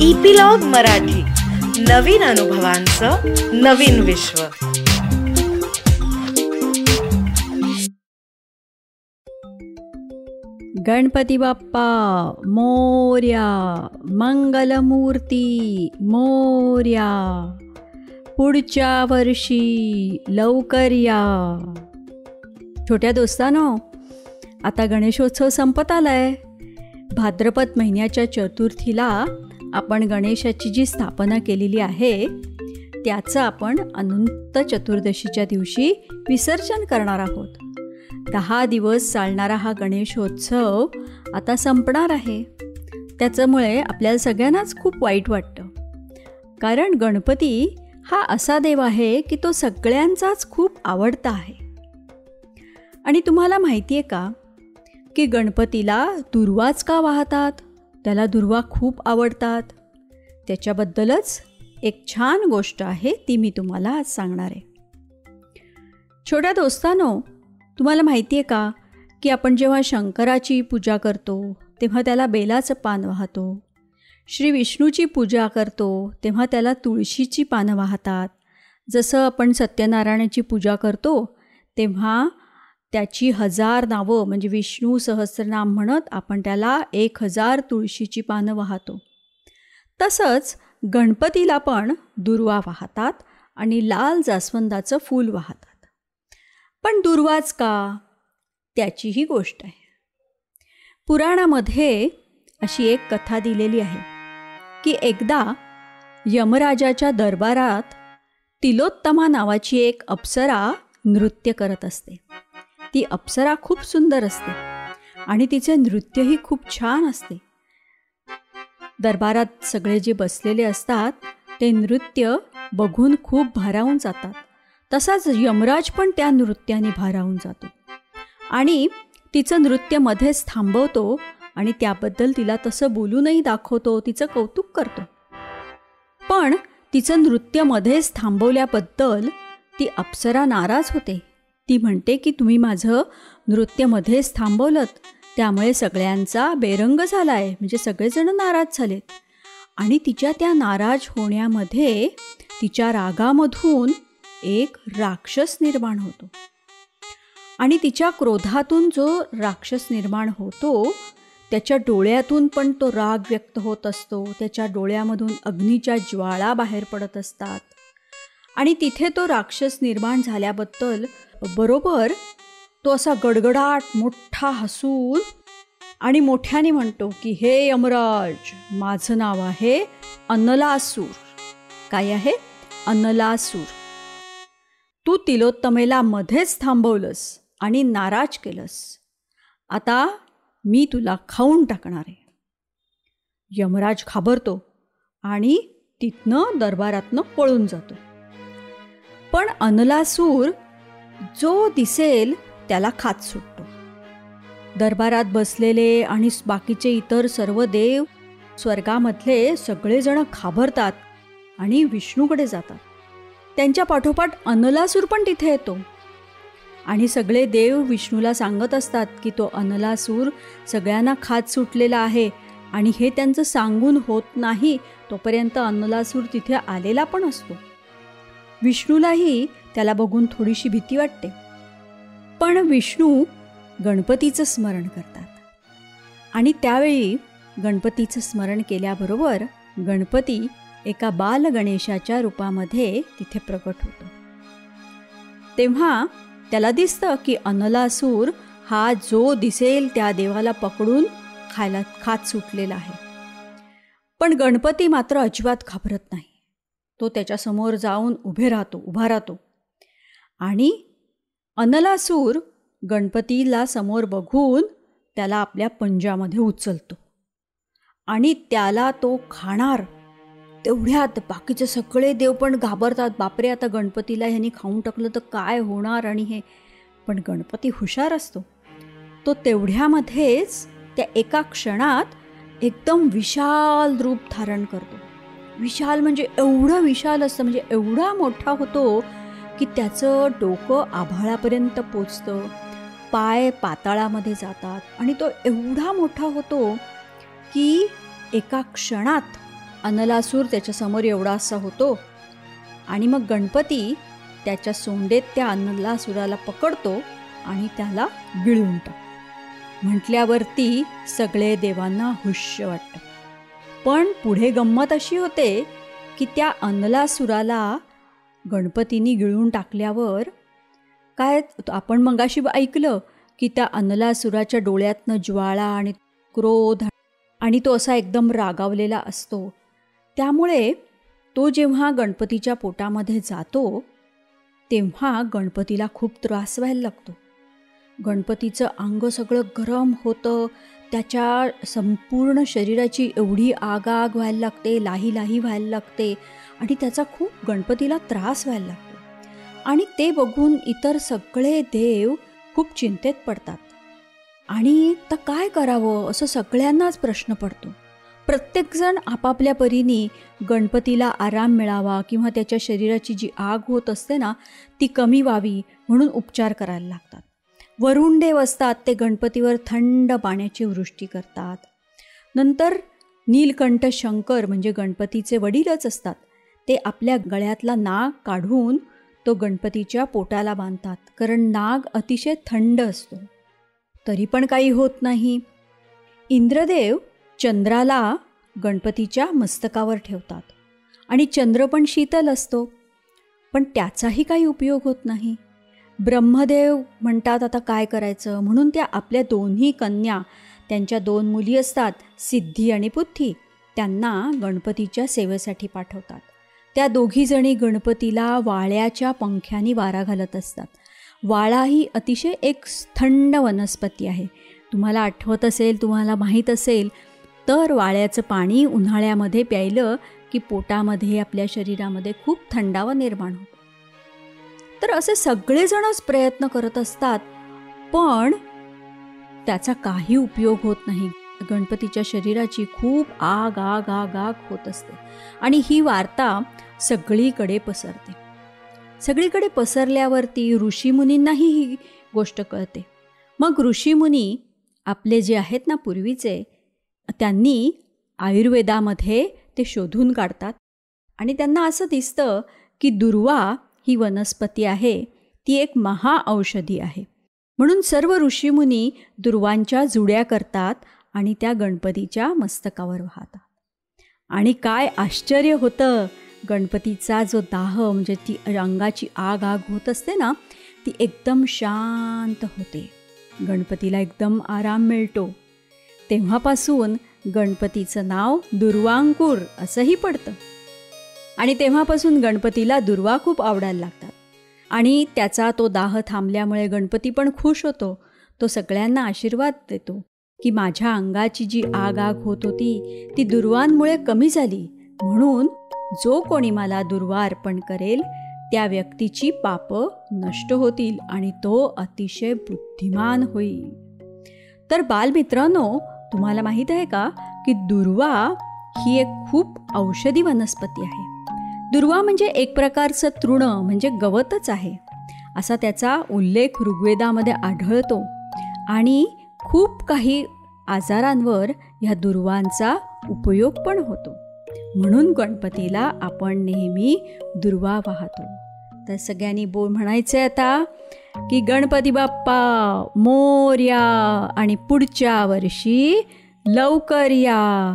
Epilogue Marathi. नवीन अनुभवांचं नवीन विश्व. गणपती बाप्पा मोर्या मंगलमूर्ती मोर्या. पुढच्या वर्षी लवकर या. छोट्या दोस्तानो आता गणेशोत्सव संपत आलाय. भाद्रपद महिन्याच्या चतुर्थीला आपण गणेशाची जी स्थापना केलेली आहे त्याचं आपण अनंत चतुर्दशीच्या दिवशी विसर्जन करणार आहोत. दहा दिवस चालणारा हा गणेशोत्सव आता संपणार आहे. त्याच्यामुळे आपल्याला सगळ्यांनाच खूप वाईट वाटतं. कारण गणपती हा असा देव आहे की तो सगळ्यांचाच खूप आवडता आहे. आणि तुम्हाला माहिती आहे का की गणपतीला दुर्वाच का वाहतात? त्याला दुर्वा खूप आवडतात. त्याच्याबद्दलच एक छान गोष्ट आहे ती मी तुम्हाला आज सांगणार आहे. छोट्या दोस्तानो तुम्हाला माहिती आहे का की आपण जेव्हा शंकराची पूजा करतो तेव्हा त्याला बेलाचं पान वाहतो. श्री विष्णूची पूजा करतो तेव्हा त्याला तुळशीची पानं वाहतात. जसं आपण सत्यनारायणाची पूजा करतो तेव्हा त्याची हजार नावं म्हणजे विष्णू सहस्रनाम म्हणत आपण त्याला एक हजार तुळशीची पानं वाहतो. तसंच गणपतीला पण दुर्वा वाहतात आणि लाल जास्वंदाचं फूल वाहतात. पण दुर्वाच का? त्याचीही गोष्ट आहे. पुराणामध्ये अशी एक कथा दिलेली आहे की एकदा यमराजाच्या दरबारात तिलोत्तमा नावाची एक अप्सरा नृत्य करत असते. ती अप्सरा खूप सुंदर असते आणि तिचे नृत्यही खूप छान असते. दरबारात सगळे जे बसलेले असतात ते नृत्य बघून खूप भारावून जातात. तसाच यमराज पण त्या नृत्याने भारावून जातो. आणि तिचं नृत्य मध्येच थांबवतो आणि त्याबद्दल तिला तसं बोलूनही दाखवतो तिचं कौतुक करतो. पण तिचं नृत्य मध्येच थांबवल्याबद्दल ती अप्सरा नाराज होते. ती म्हणते की तुम्ही माझं नृत्यमध्येच थांबवलं त्यामुळे सगळ्यांचा बेरंग झाला आहे म्हणजे सगळेजण नाराज झालेत. आणि तिच्या त्या नाराज होण्यामध्ये तिच्या रागामधून एक राक्षस निर्माण होतो. आणि तिच्या क्रोधातून जो राक्षस निर्माण होतो त्याच्या डोळ्यातून पण तो राग व्यक्त होत असतो. त्याच्या डोळ्यामधून अग्नीच्या ज्वाळा बाहेर पडत असतात. आणि तिथे तो राक्षस निर्माण झाल्याबद्दल बरोबर तो असा गडगडाट मोठा हसून आणि मोठ्याने म्हणतो की हे यमराज माझं नाव आहे अन्नलासूर. काय आहे? अन्नलासूर. तू तिलोत्तमेला मध्येच थांबवलंस आणि नाराज केलंस. आता मी तुला खाऊन टाकणार आहे. यमराज घाबरतो आणि तिथनं दरबारातनं पळून जातो. पण अनलासूर जो दिसेल त्याला खात सुटतो. दरबारात बसलेले आणि बाकीचे इतर सर्व देव स्वर्गामधले सगळेजण घाबरतात आणि विष्णूकडे जातात. त्यांच्या पाठोपाठ अनलासूर पण तिथे येतो. आणि सगळे देव विष्णूला सांगत असतात की तो अनलासूर सगळ्यांना खात सुटलेला आहे आणि हे त्यांचं सांगून होत नाही तोपर्यंत अनलासूर तिथे आलेला पण असतो. विष्णूलाही त्याला बघून थोडीशी भीती वाटते. पण विष्णू गणपतीचं स्मरण करतात. आणि त्यावेळी गणपतीचं स्मरण केल्याबरोबर गणपती एका बाल गणेशाच्या रूपामध्ये तिथे प्रकट होतो. तेव्हा त्याला दिसतं की अनलासूर हा जो दिसेल त्या देवाला पकडून खायला खात सुटलेला आहे. पण गणपती मात्र अजिबात घाबरत नाही. तो त्याच्यासमोर जाऊन उभे राहतो उभा राहतो. आणि अनलासूर गणपतीला समोर बघून त्याला आपल्या पंजामध्ये उचलतो. आणि त्याला तो खाणार. तेवढ्यात बाकीचे सगळे देव पण घाबरतात. बापरे आता गणपतीला ह्यांनी खाऊन टाकलं तर काय होणार आणि हे. पण गणपती हुशार असतो. तो तेवढ्यामध्येच त्या एका क्षणात एकदम विशाल रूप धारण करतो. विशाल म्हणजे एवढं विशाल असतं म्हणजे एवढा मोठा होतो की त्याचं डोकं आभाळापर्यंत पोचतं. पाय पाताळामध्ये जातात आणि तो एवढा मोठा होतो की एका क्षणात अनलासूर त्याच्यासमोर एवढा असा होतो आणि मग गणपती त्याच्या सोंडेत त्या अनलासुराला पकडतो आणि त्याला गिळून टाकतो. म्हटल्यावरती सगळे देवांना हुश्य वाटतं. पण पुढे गंमत अशी होते की त्या अनलासुराला गणपतींनी गिळून टाकल्यावर काय आपण मगाशी ऐकलं की त्या अनलासुराच्या डोळ्यातनं ज्वाळा आणि क्रोध आणि तो असा एकदम रागावलेला असतो. त्यामुळे तो जेव्हा गणपतीच्या पोटामध्ये जातो तेव्हा गणपतीला खूप त्रास व्हायला लागतो. गणपतीचं अंग सगळं गरम होतं त्याच्या संपूर्ण शरीराची एवढी आगाग व्हायला लागते लाही लाही व्हायला लागते आणि त्याचा खूप गणपतीला त्रास व्हायला लागतो. आणि ते बघून इतर सगळे देव खूप चिंतेत पडतात. आणि तर काय करावं असं सगळ्यांनाच प्रश्न पडतो. प्रत्येकजण आपापल्या परीने गणपतीला आराम मिळावा किंवा त्याच्या शरीराची जी आग होत असते ना ती कमी व्हावी म्हणून उपचार करायला लागतात. वरुण देव असतात ते गणपतीवर थंड पाण्याची वृष्टी करतात. नंतर नीलकंठ शंकर म्हणजे गणपतीचे वडीलच असतात. ते आपल्या गळ्यातला नाग काढून तो गणपतीच्या पोटाला बांधतात. कारण नाग अतिशय थंड असतो. तरी पण काही होत नाही. इंद्रदेव चंद्राला गणपतीच्या मस्तकावर ठेवतात. आणि चंद्र पण शीतल असतो. पण त्याचाही काही उपयोग होत नाही. ब्रह्मदेव म्हणतात आता काय करायचं? म्हणून त्या आपल्या दोन्ही कन्या त्यांच्या दोन मुली असतात सिद्धी आणि बुद्धी त्यांना गणपतीच्या सेवेसाठी पाठवतात. त्या दोघीजणी गणपतीला वाळ्याच्या पंख्यानी वारा घालत असतात. वाळा ही अतिशय एक थंड वनस्पती आहे. तुम्हाला आठवत असेल तुम्हाला माहीत असेल तर वाळ्याचं पाणी उन्हाळ्यामध्ये प्यायलं की पोटामध्ये आपल्या शरीरामध्ये खूप थंडावा निर्माण होतो. तर असे सगळेजणच प्रयत्न करत असतात. पण त्याचा काही उपयोग होत नाही. गणपतीच्या शरीराची खूप आग आग आग आग होत असते. आणि ही वार्ता सगळीकडे पसरते. सगळीकडे पसरल्यावरती ऋषीमुनींनाही ही गोष्ट कळते. मग ऋषीमुनी आपले जे आहेत ना पूर्वीचे त्यांनी आयुर्वेदामध्ये ते शोधून काढतात. आणि त्यांना असं दिसतं की दुर्वा ही वनस्पती आहे. ती एक महाऔषधी आहे. म्हणून सर्व ऋषीमुनी दुर्वांच्या जुड्या करतात आणि त्या गणपतीच्या मस्तकावर वाहतात. आणि काय आश्चर्य होतं गणपतीचा जो दाह म्हणजे ती रंगाची आग आग होत असते ना ती एकदम शांत होते. गणपतीला एकदम आराम मिळतो. तेव्हापासून गणपतीचं नाव दुर्वांकूर असंही पडतं. आणि तेव्हापासून गणपतीला दुर्वा खूप आवडायला लागतात. आणि त्याचा तो दाह थांबल्यामुळे गणपती पण खुश होतो. तो सगळ्यांना आशीर्वाद देतो. की माझ्या अंगाची जी आग आग होत होती ती दुर्वांमुळे कमी झाली. म्हणून जो कोणी मला दुर्वा अर्पण करेल त्या व्यक्तीची पापं नष्ट होतील आणि तो अतिशय बुद्धिमान होईल. तर बालमित्रांनो तुम्हाला माहीत आहे का की दुर्वा ही एक खूप औषधी वनस्पती आहे. दुर्वा म्हणजे एक प्रकारचं तृण म्हणजे गवतच आहे. असा त्याचा उल्लेख ऋग्वेदामध्ये आढळतो. आणि खूप काही आजारांवर ह्या दुर्वांचा उपयोग पण होतो. म्हणून गणपतीला आपण नेहमी दुर्वा वाहतो तर सगळ्यांनी बोल म्हणायचं आता की गणपती बाप्पा मोर्या आणि पुढच्या वर्षी लवकर या.